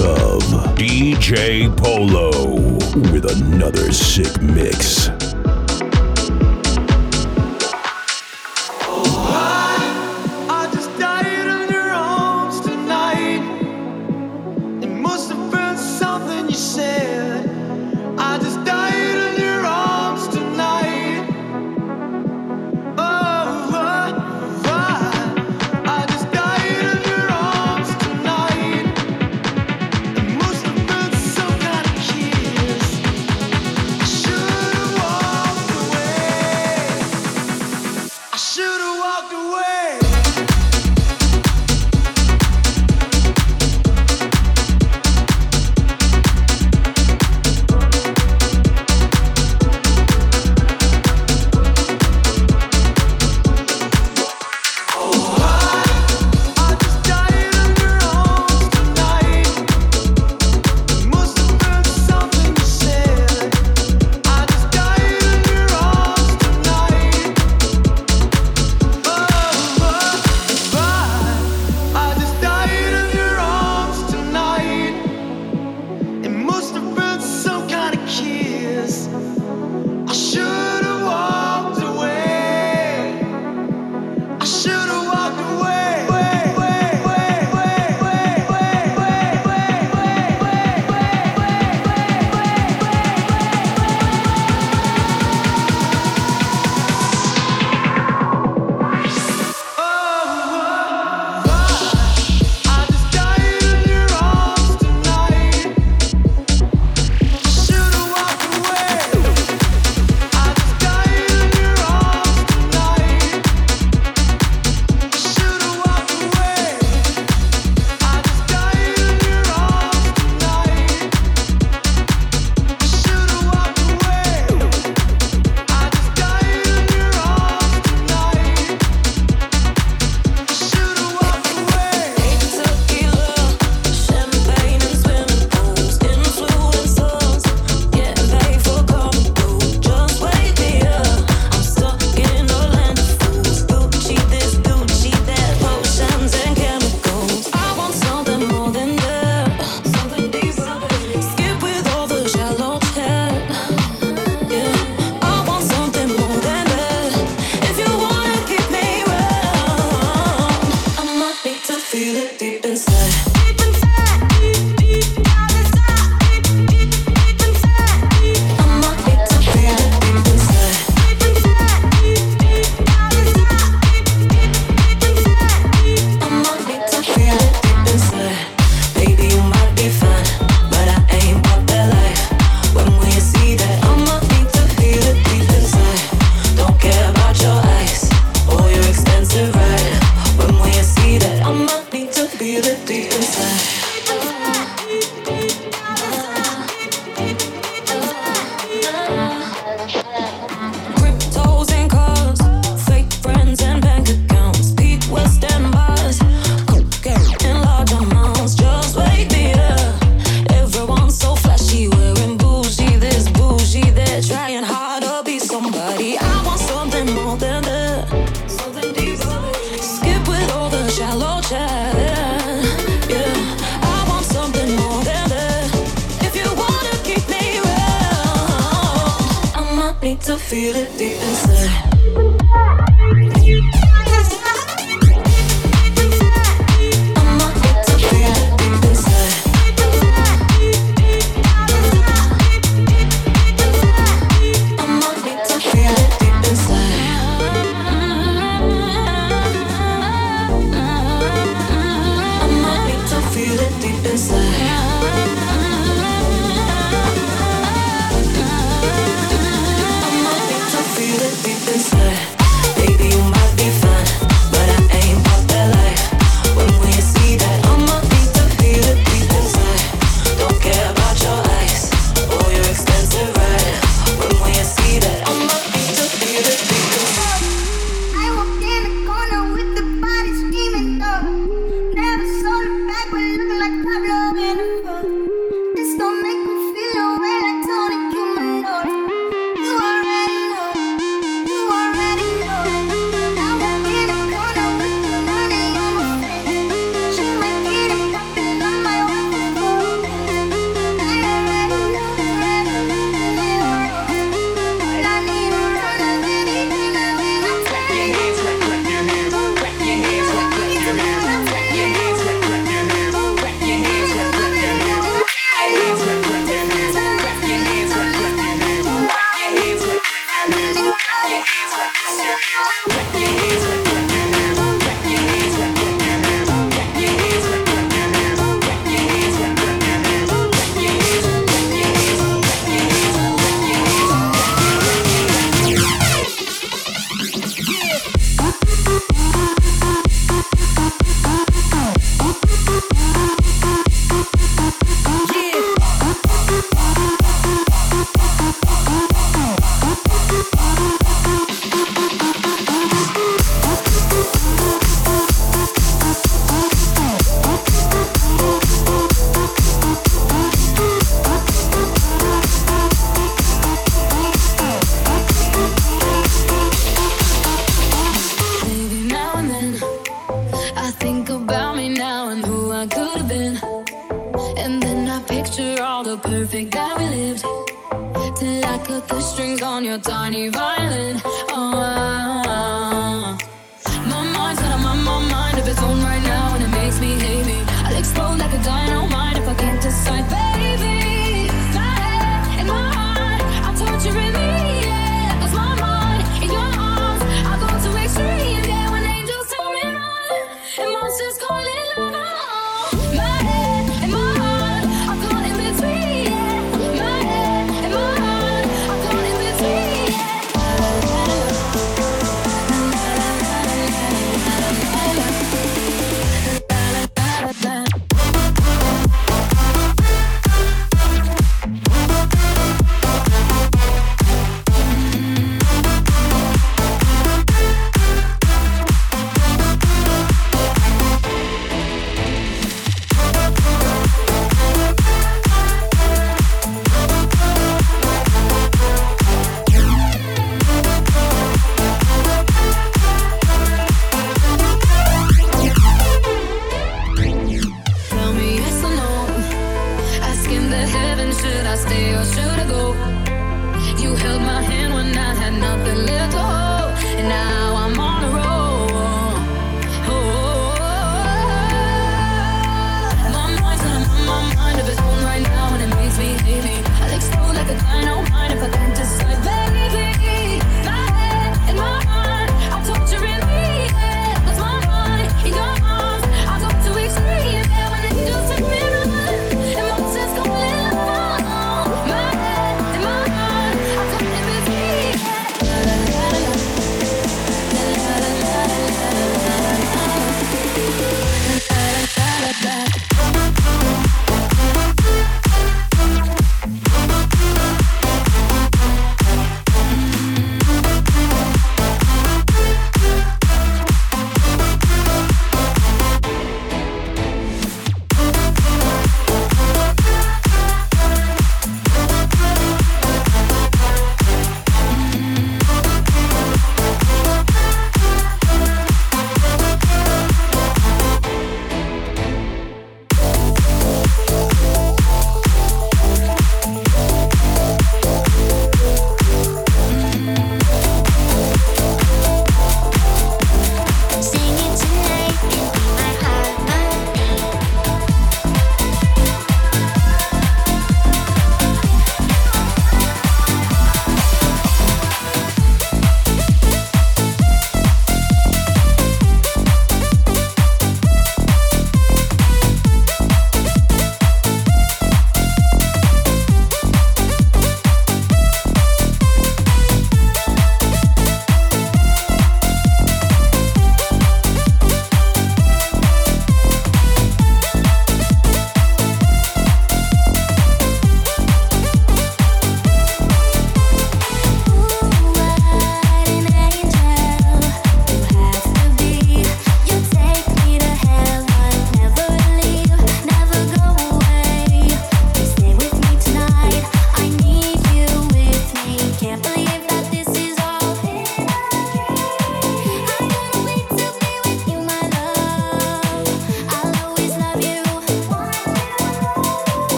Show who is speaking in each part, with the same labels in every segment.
Speaker 1: of DJ Polo with another sick mix.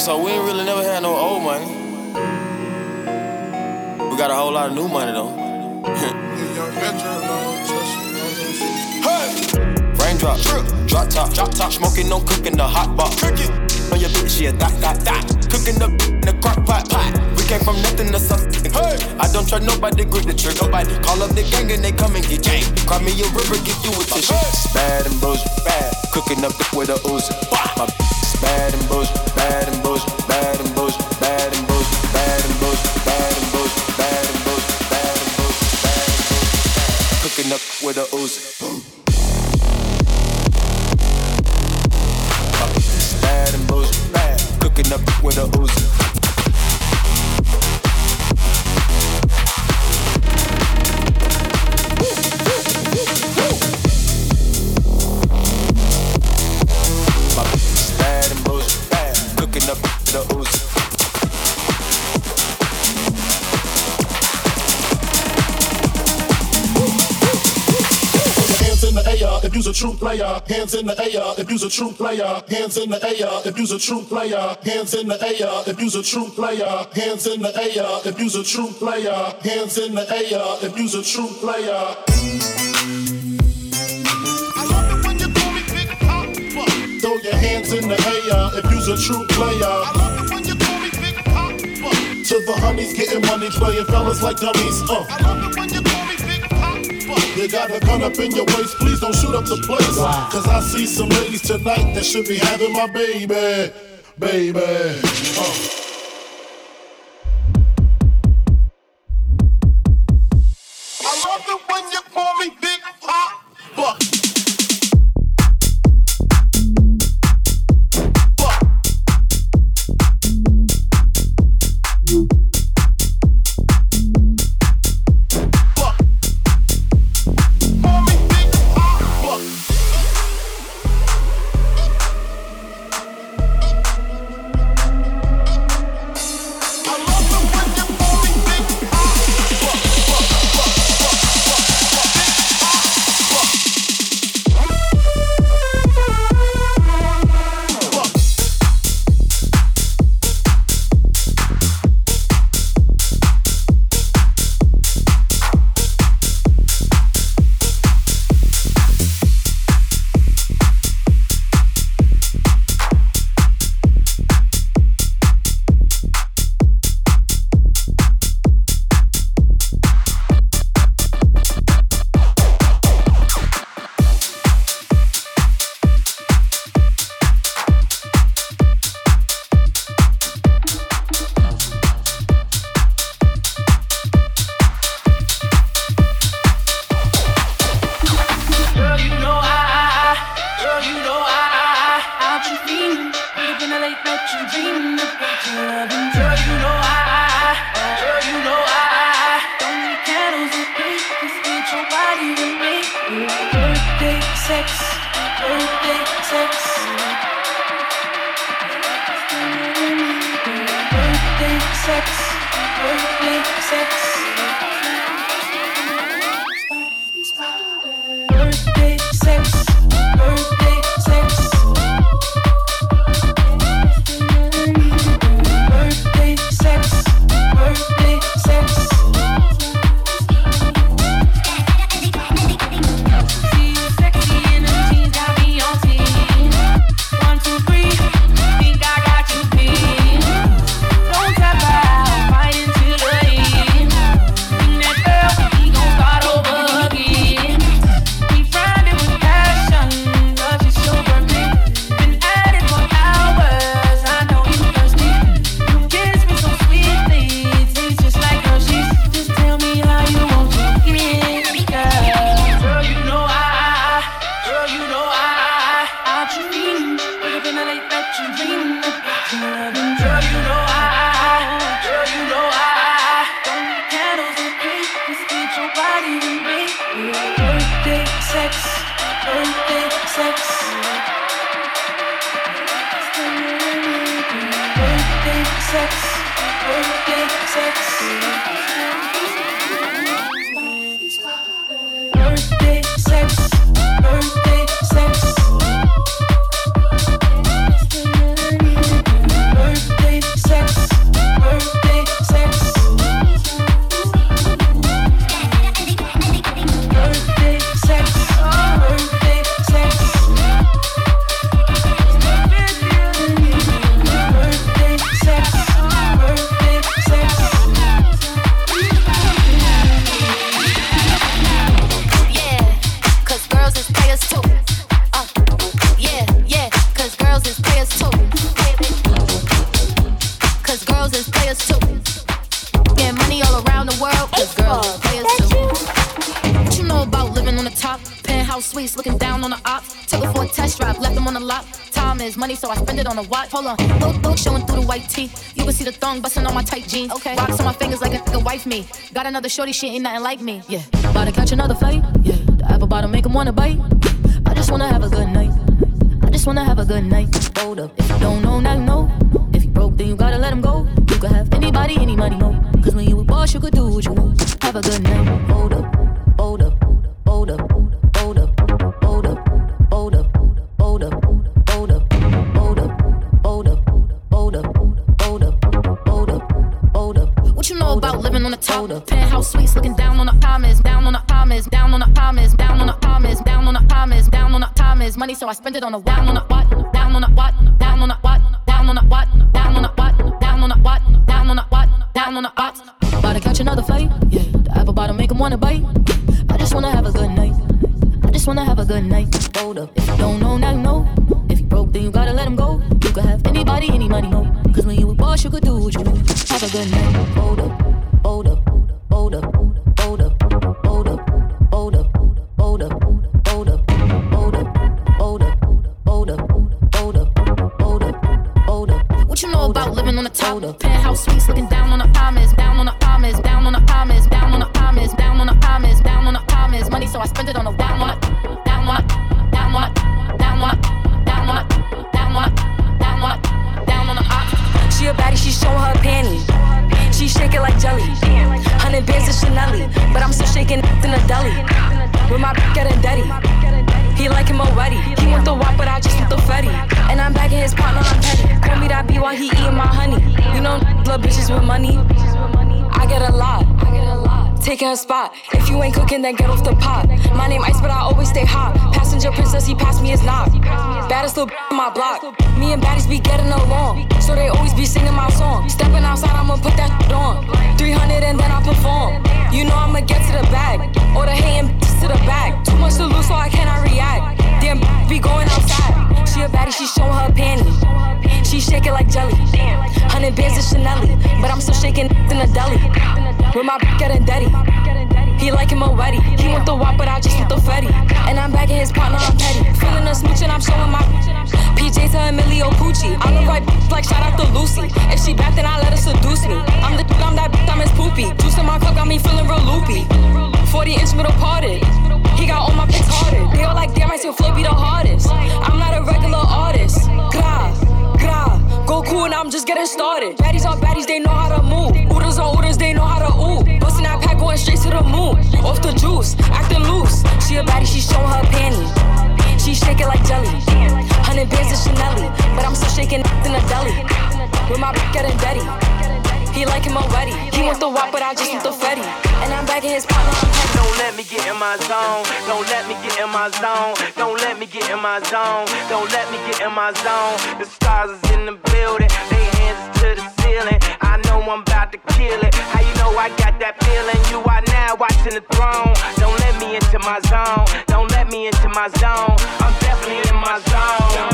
Speaker 2: So we ain't really never had no old money. We got a whole lot of new money though. hey! Raindrop, drop top, drop top, smoking, no cooking, the hot box. Cooking oh, on your bitch, yeah, that, that, that. Cooking up in the crock pot, pot. We came from nothing to something. Hey! I don't trust nobody, grip the trigger. Nobody call up the gang and they come and get gang. Cry me a river, get you a tissue. Bad and bullshit, bad. Cooking up the with a Uzi. My bad and bullshit, with a Uzi. Hands in the air
Speaker 3: if you's a true player. Hands in the air if you's a true player. Hands in the air if you's a true player. Hands in the air if you's a true player. Hands in the air if you's a true player. I love it when. Throw your hands in the air if you's a true player. I love it when you call me Big Poppa. To the honeys getting money, playing fellas like dummies. Uh. You got a gun up in your waist, please don't shoot up the place. Cause I see some ladies tonight that should be having my baby, baby. Uh.
Speaker 4: Got another shorty, she ain't nothing like me. Yeah, about to catch another fight. Yeah, the apple bottom make him wanna bite. I just wanna have a good night. I just wanna have a good night. Hold up, if you don't know, now you know. If you broke, then you gotta let him go. You could have anybody, any money, no. Cause when you a boss, you could do what you want. Have a good night. Hold up, top? Penthouse suites, looking down on the Thomas, down on the Thomas, down on the Thomas, down on the Thomas, down on the Thomas, down on the Thomas. Money, so I spend it on a down on the what, down on the what, down on the what, down on the what, down on the what, down on the what, down on the what, down on the what. About to catch another fight, yeah. The apple bottom make him wanna bite. I just wanna have a good night. I just wanna have a good night. Hold up, if you don't know, now you know. If you broke, then you gotta let him go. You could have anybody, any money, no. Cause when you a boss, you could do what you want. Have a good night. Hold up, Penthouse suites, looking down on the Palmas, down on the Palmas, down on the Palmas, down on the Palmas, down on the Palmas, down on the Palmas. Money, so I spend it on the down on it, down on it, down on it, down on it, down on it, down on it, down on it, down on it.
Speaker 5: She a baddie, she showing her panties. She shake it like jelly. Hundred bands of Chanel, but I'm still shaking in a deli. With my getting dirty. He like him already. He want the wop, but I just want the fetty. And I'm bagging his partner, I'm petty. Call me that B while he eating my honey. You know, little bitches with money. I get a lot. Taking her spot. If you ain't cooking, then get off the pot. My name Ice, but I always stay hot. Passenger princess, he passed me his knock. Baddest little in my block. Me and baddies be getting along. So they always be singing my song. Stepping outside, I'ma put that on. 300 and then I perform. You know I'ma get to the bag. Or the hating to the back. Too much to lose, so I cannot react. Damn, be going outside. She a baddie, she showing her panties. She shake it like jelly. Hundred bands of Chanel, but I'm still shaking in the deli. With my getting dirty. He like him already. He want the wop, but I just want the fetty. And I'm bagging his partner, I'm petty. Feeling a smooch and I'm showing my PJs to Emilio Pucci. I'm like right like shout out to Lucy. If she back, then I let her seduce me. I'm the I'm that I'm his poopy. Juice in my cup got me feeling real loopy. 40 inch middle parted. He got all my pics hearted. They all like, damn, I see flow be the hardest. I'm not a regular artist. Gra, gra. Goku and I'm just getting started. Baddies are baddies, they know how to move. Oodles are oodles, they know how to ooh. Bustin' that pack going straight to the moon. Off the juice, acting loose. She a baddie, she showing her panties. She shake it like jelly. Hundred bands of Chanel, but I'm still shaking in the deli. With my getting dirty. He like him already. He want the wop, but I just want the Fetty. And I'm back in his partner.
Speaker 6: Don't let me get in my zone. Don't let me get in my zone. Don't let me get in my zone. Don't let me get in my zone. The stars is in the building. They hands to the ceiling. I know I'm about to kill it. How you know I got that feeling? You are now watching the throne. Don't let me into my zone. Don't let me into my zone. I'm definitely in my zone.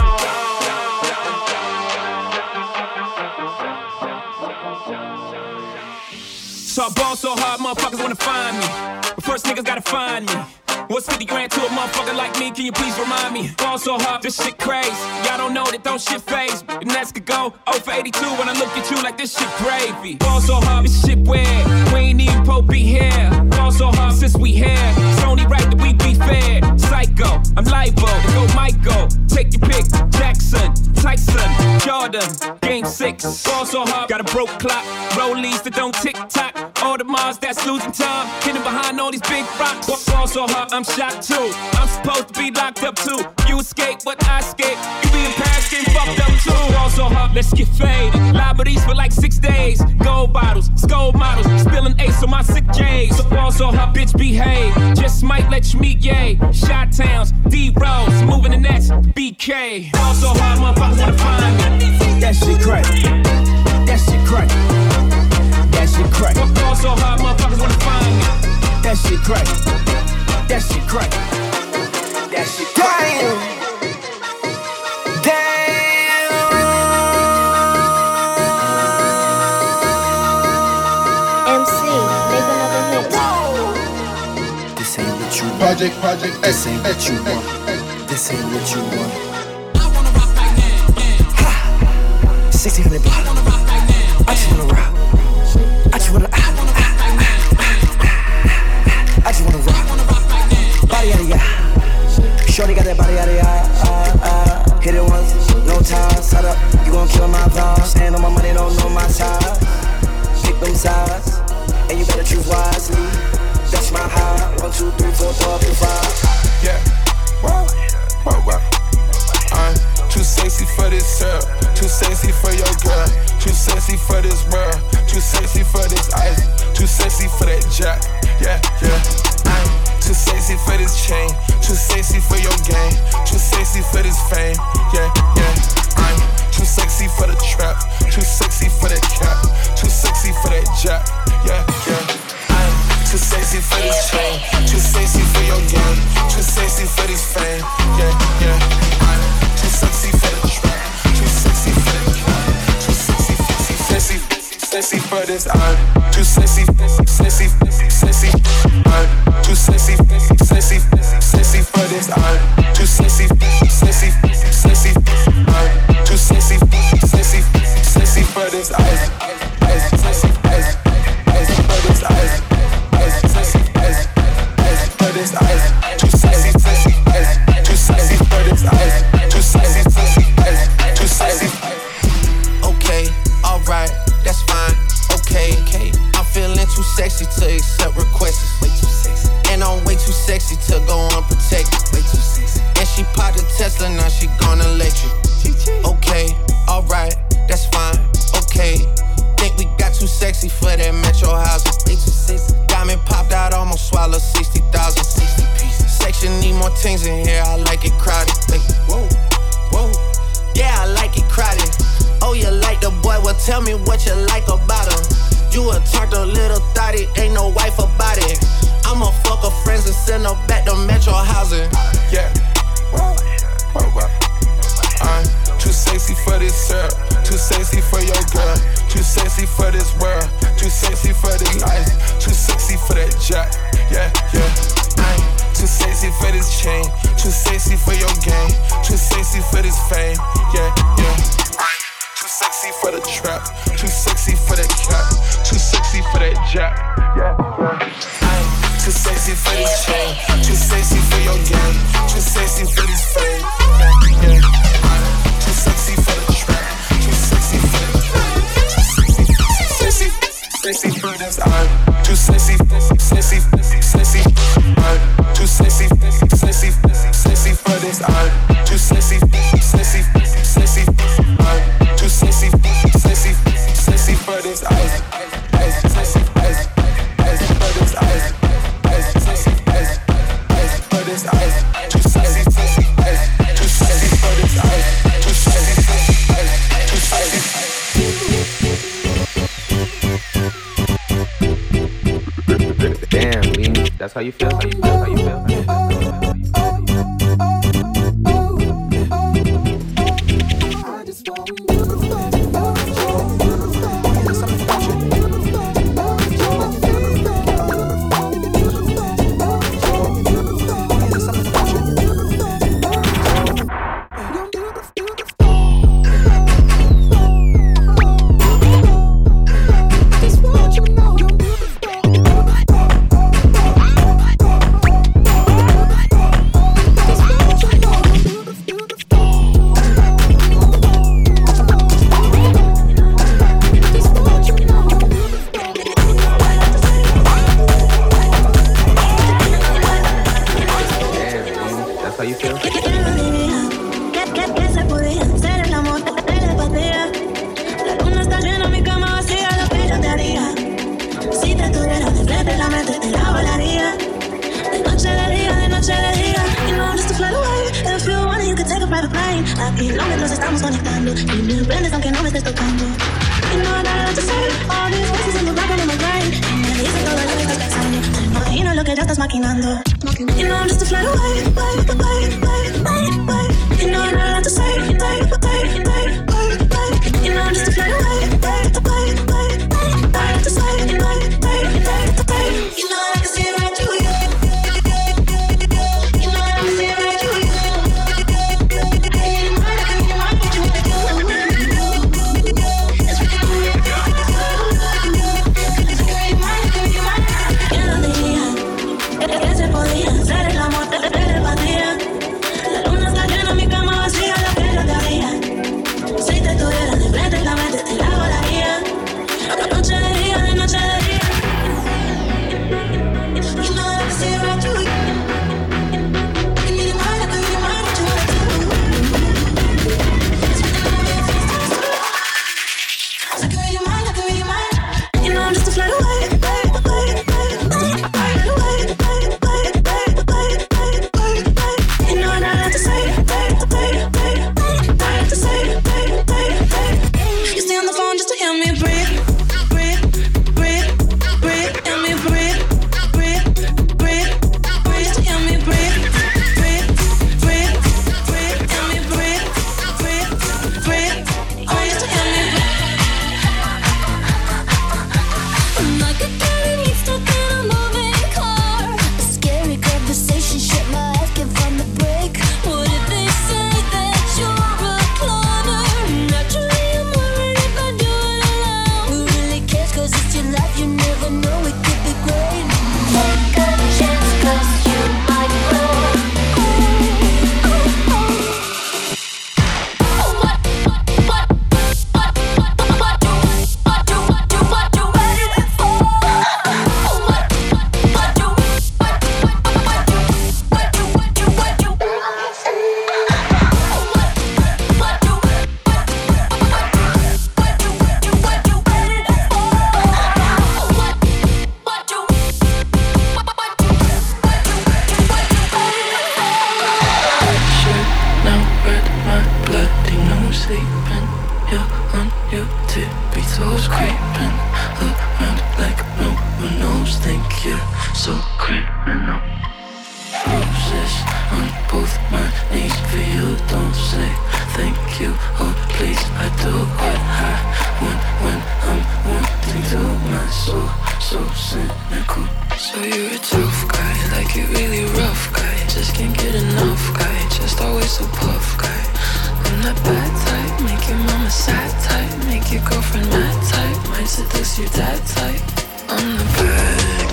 Speaker 7: So I ball so hard, motherfuckers wanna find me. But first niggas gotta find me. What's 50 grand to a motherfucker like me? Can you please remind me? Ball so hard, this shit crazy. Y'all don't know that don't shit faze. And that's could go 0 for 82 when I look at you like this shit gravy. Ball so hard, this shit weird. We ain't even Pope be here. Ball so hard since we here. It's only right that we be fair. Psycho, I'm libo. Go Michael, take your pick. Jackson, Tyson, Jordan, game six. Ball so hard, got a broke clock. Rollies that don't tick tock. Audemars that's losing time. Hidden behind all these big rocks. Ball so hard, I'm shocked too. I'm supposed to be locked up too. You escape, but I escape. You be in Paris getting fucked up too. Ball so hard, let's get faded. Liberties for like six days. Gold bottles, skull models. Spilling ace on my sick J's. So ball so hard, bitch behave. Just might let you meet gay. Chi-Town's, D Rose, moving the next BK. Ball so hard, motherfuckers wanna find me.
Speaker 8: That shit crack. That shit crack. That shit crack.
Speaker 7: Ball so hard, motherfuckers wanna find me.
Speaker 8: That shit crack. That shit crack. That shit crack.
Speaker 9: MC, make another hit.
Speaker 10: This ain't what you want.
Speaker 11: Project, project,
Speaker 10: This ain't what you want. This ain't what you want. 1600 block. I just wanna rock. I just wanna. Rock. Body out of ya. Shorty got that body out of ya. Ah, ah. Hit it once, no time. Set up, you gon' kill my vibe. Stand on my money, don't know my size. Pick them sides, and you better choose wisely. That's my high. One, two, three, four, five, five.
Speaker 12: Yeah. Wow. Wow, wow. I'm too sexy for this syrup. Too sexy for your girl. Too sexy for this world. Too sexy for this ice. Too sexy for that jack. Yeah, yeah. Too sexy for this chain. Too sexy for your game. Too sexy for this fame. Yeah, yeah. I'm too sexy for the trap. Too sexy for that cap. Too sexy for that jack. Yeah, yeah. I'm too sexy for this chain. Too sexy for your game. Too sexy for this fame. Yeah, yeah. I'm too sexy for the sexy for this. I'm uh, too sexy, sexy, sexy. I'm uh, too sexy, sexy, sexy for this.
Speaker 13: I'm so criminal. Obsessed on both my knees for you. Don't say thank you or please. I do what I want when I'm wanting to. My soul so cynical. So you're a tough guy, like you're really rough guy. Just can't get enough guy, just
Speaker 12: always so puff guy. I'm that bad type, make your mama sad type, make your girlfriend mad type, might seduce your dad type. I'm the
Speaker 14: bad.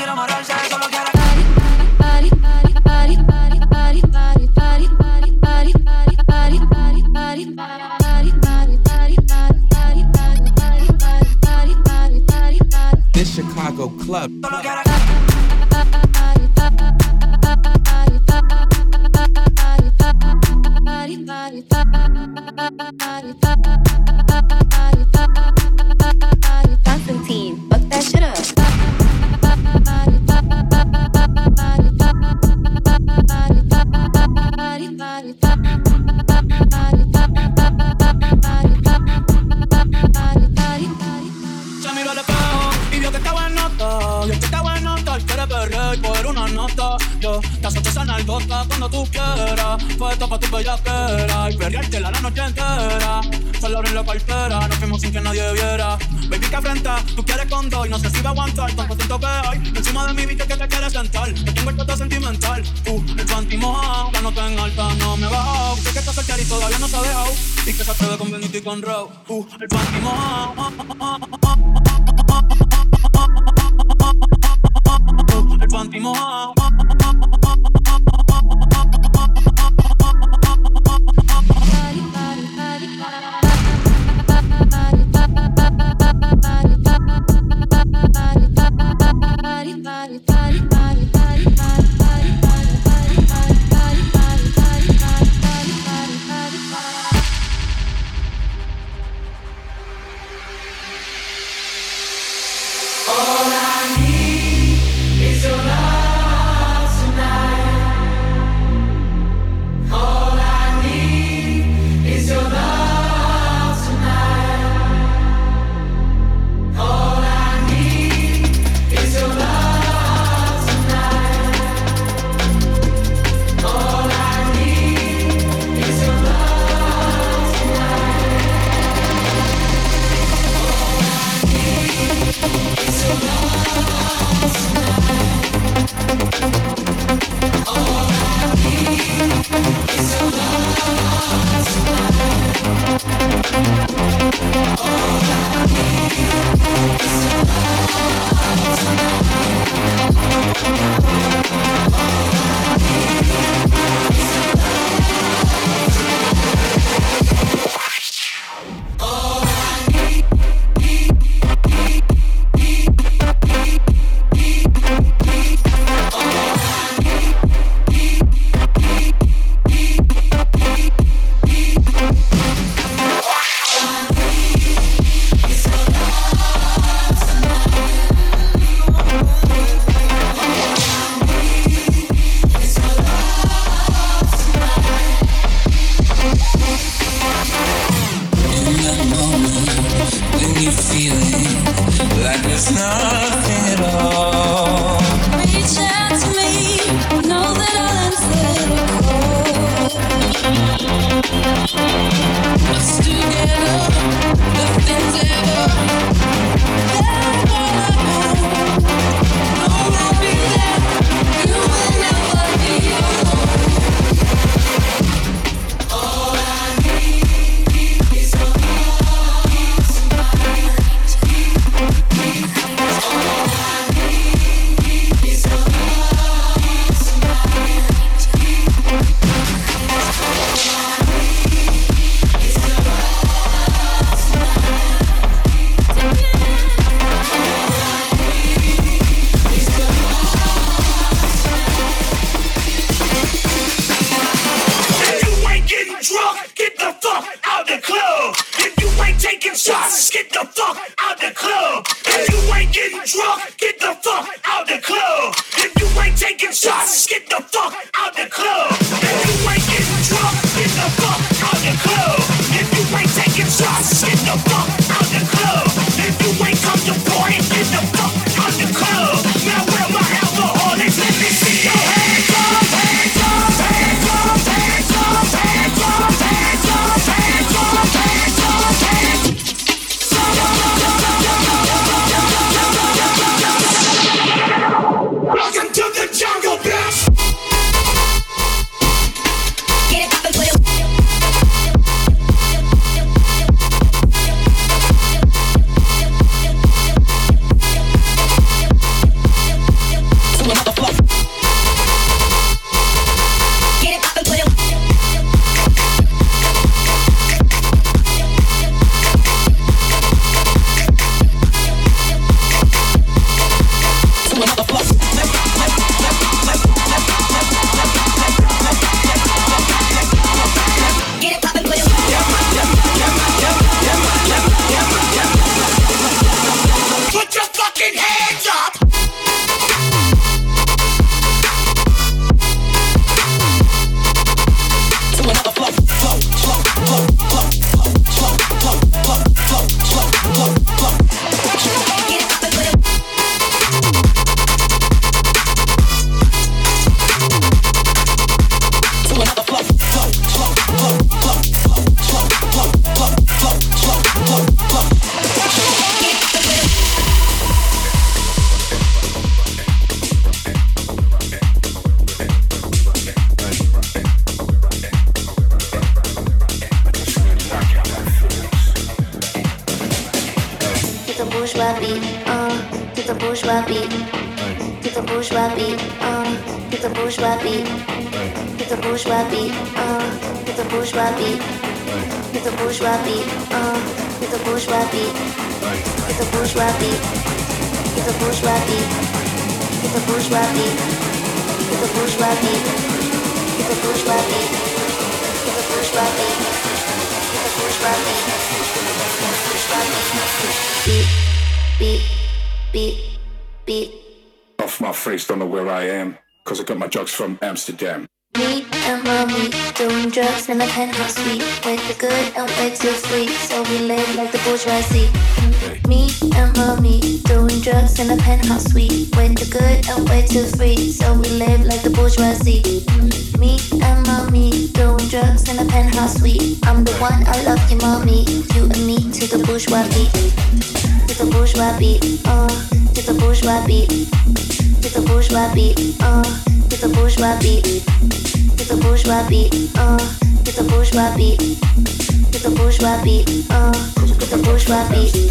Speaker 14: quiero amarrarse Monroe. Uh, el
Speaker 15: Panty bourgeois beat, to the bourgeois beat, uh, to the bourgeois beat, to the bourgeois beat, uh, to the bourgeois beat, to the bourgeois beat, uh, to the bourgeois beat, to the bourgeois beat, to the bourgeois beat, to the bourgeois beat, to the bourgeois beat, to the bourgeois beat, to the bourgeois beat, to the bourgeois beat, beat, beat, beat, beat.
Speaker 16: Off my face, don't know where I am. Cause I got my drugs from Amsterdam.
Speaker 15: Me and mommy doing drugs in a penthouse suite with the good and way too free, so we live like the bourgeoisie. Me and mommy doing drugs in a penthouse suite with the good and way too free, so we live like the bourgeoisie. Me and mommy doing drugs in a penthouse suite. I'm the one I love you, mommy. You and me to the bourgeois beat, to the bourgeois beat, uh, It's a bourgeois beat. It's a bourgeois beat. Uh, it's a bourgeois beat. It's a bourgeois beat. Uh, it's a bourgeois beat. It's a bourgeois beat. Uh, it's a bourgeois beat.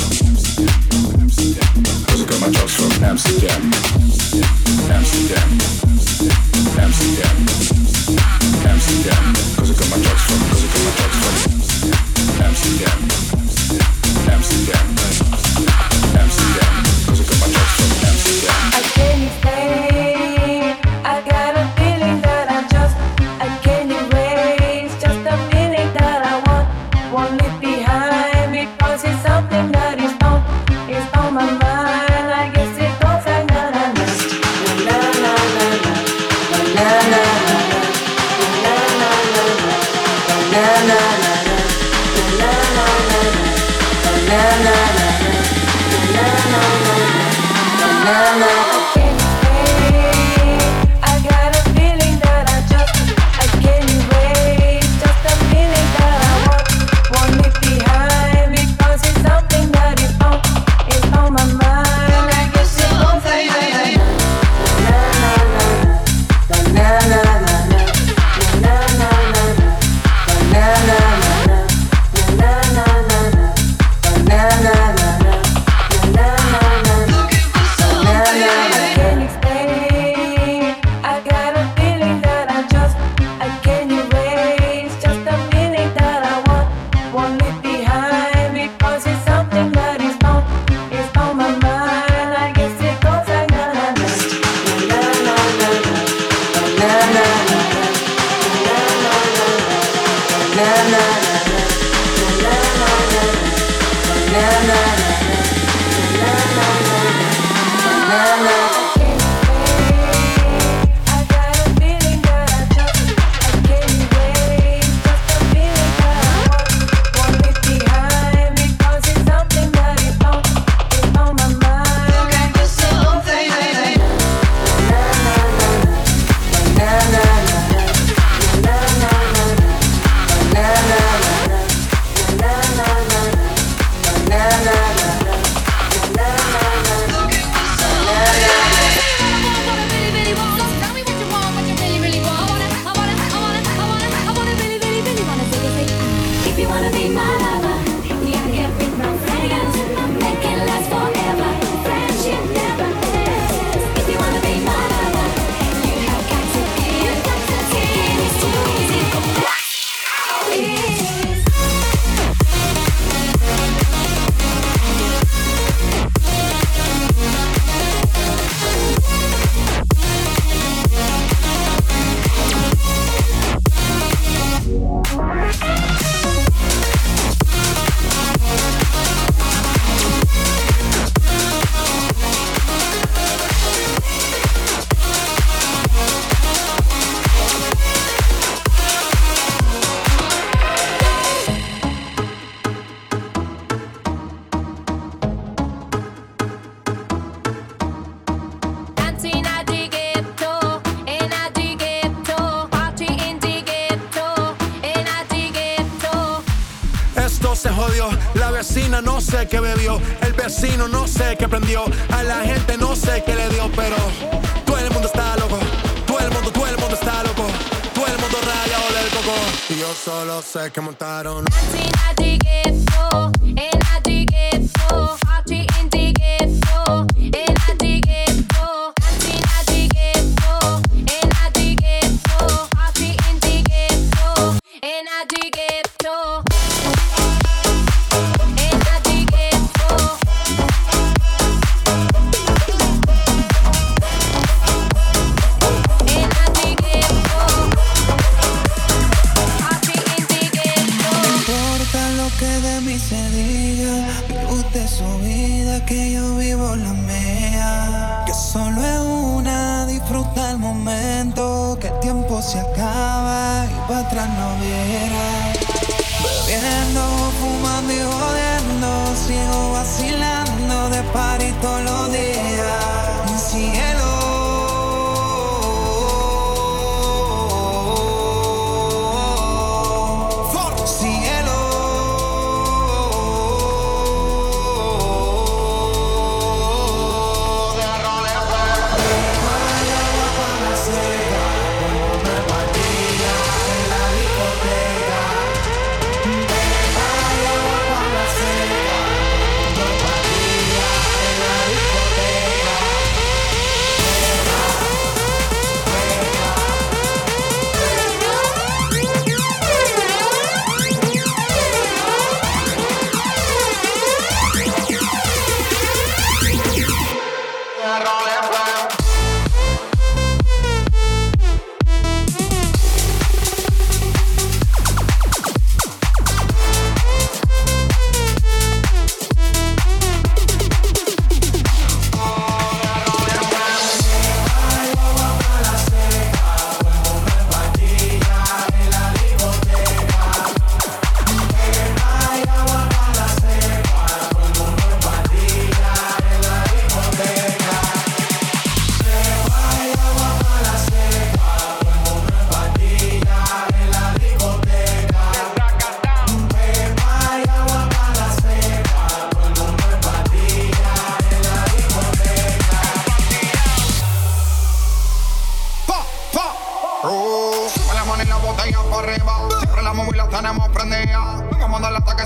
Speaker 17: sé que montaron.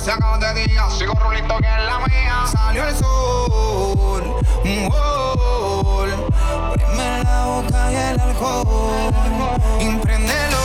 Speaker 18: Se acabó de
Speaker 19: día, sigo rulito que es la mía. Salió el sol, un gol. Preme la boca y el alcohol. Impréndelo.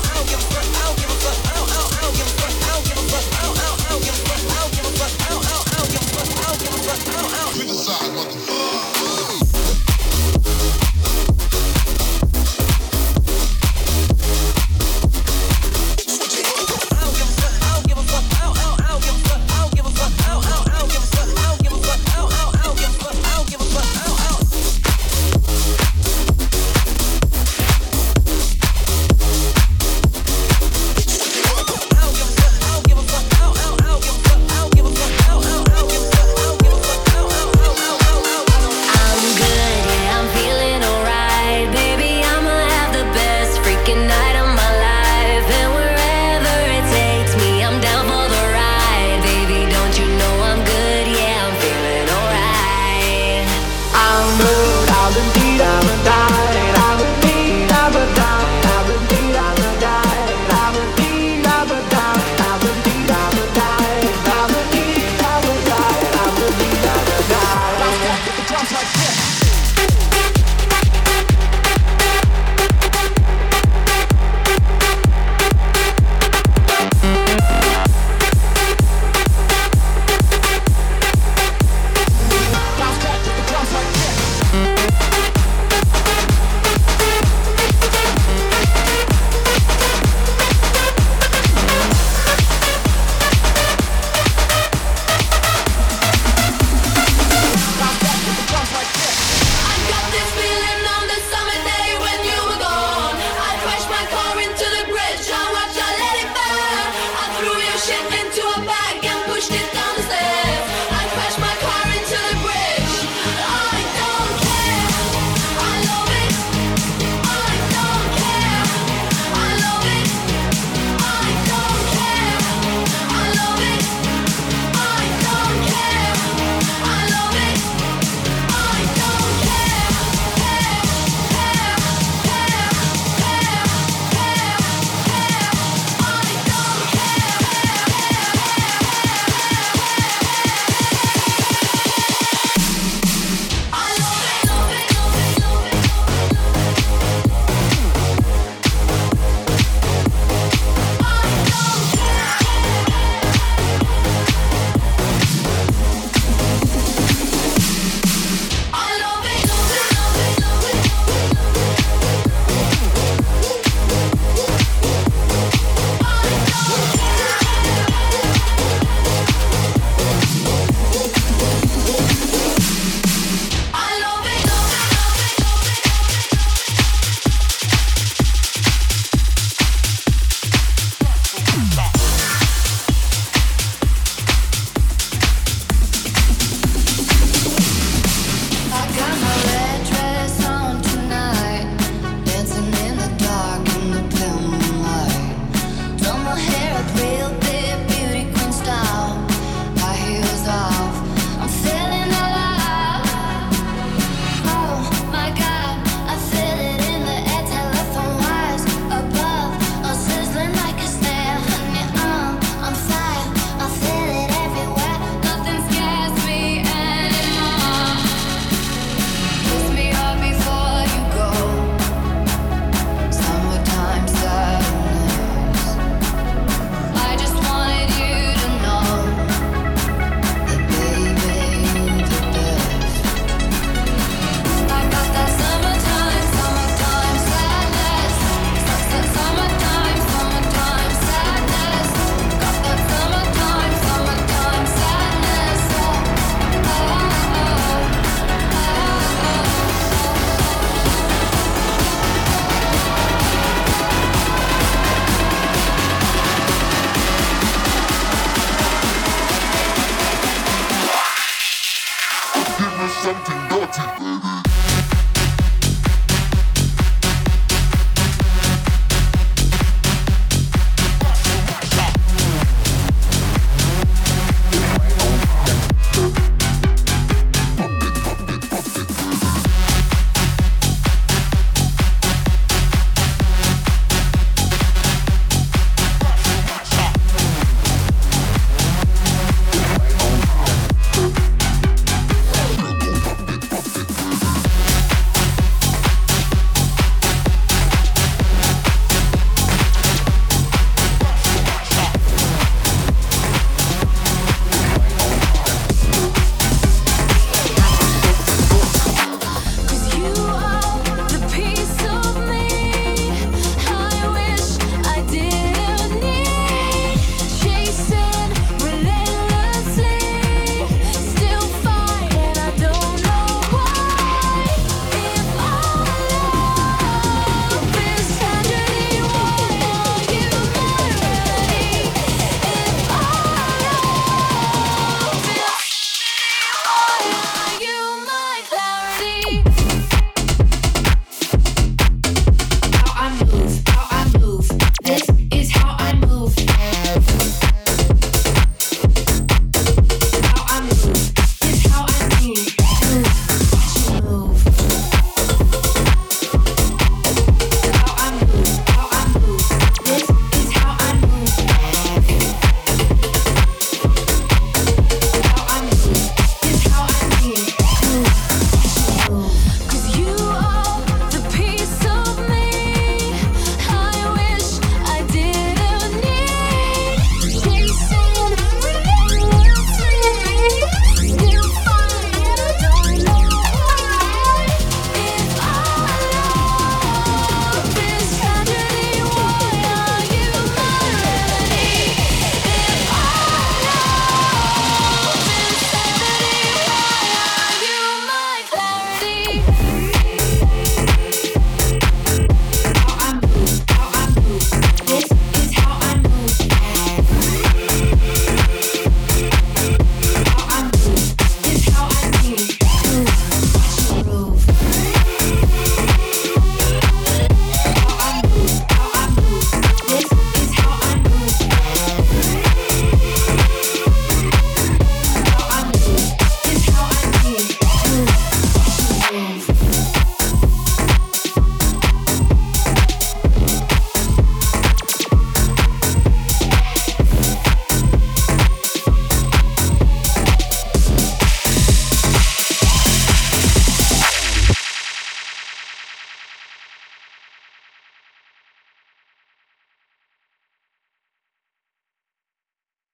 Speaker 20: Give a fuck,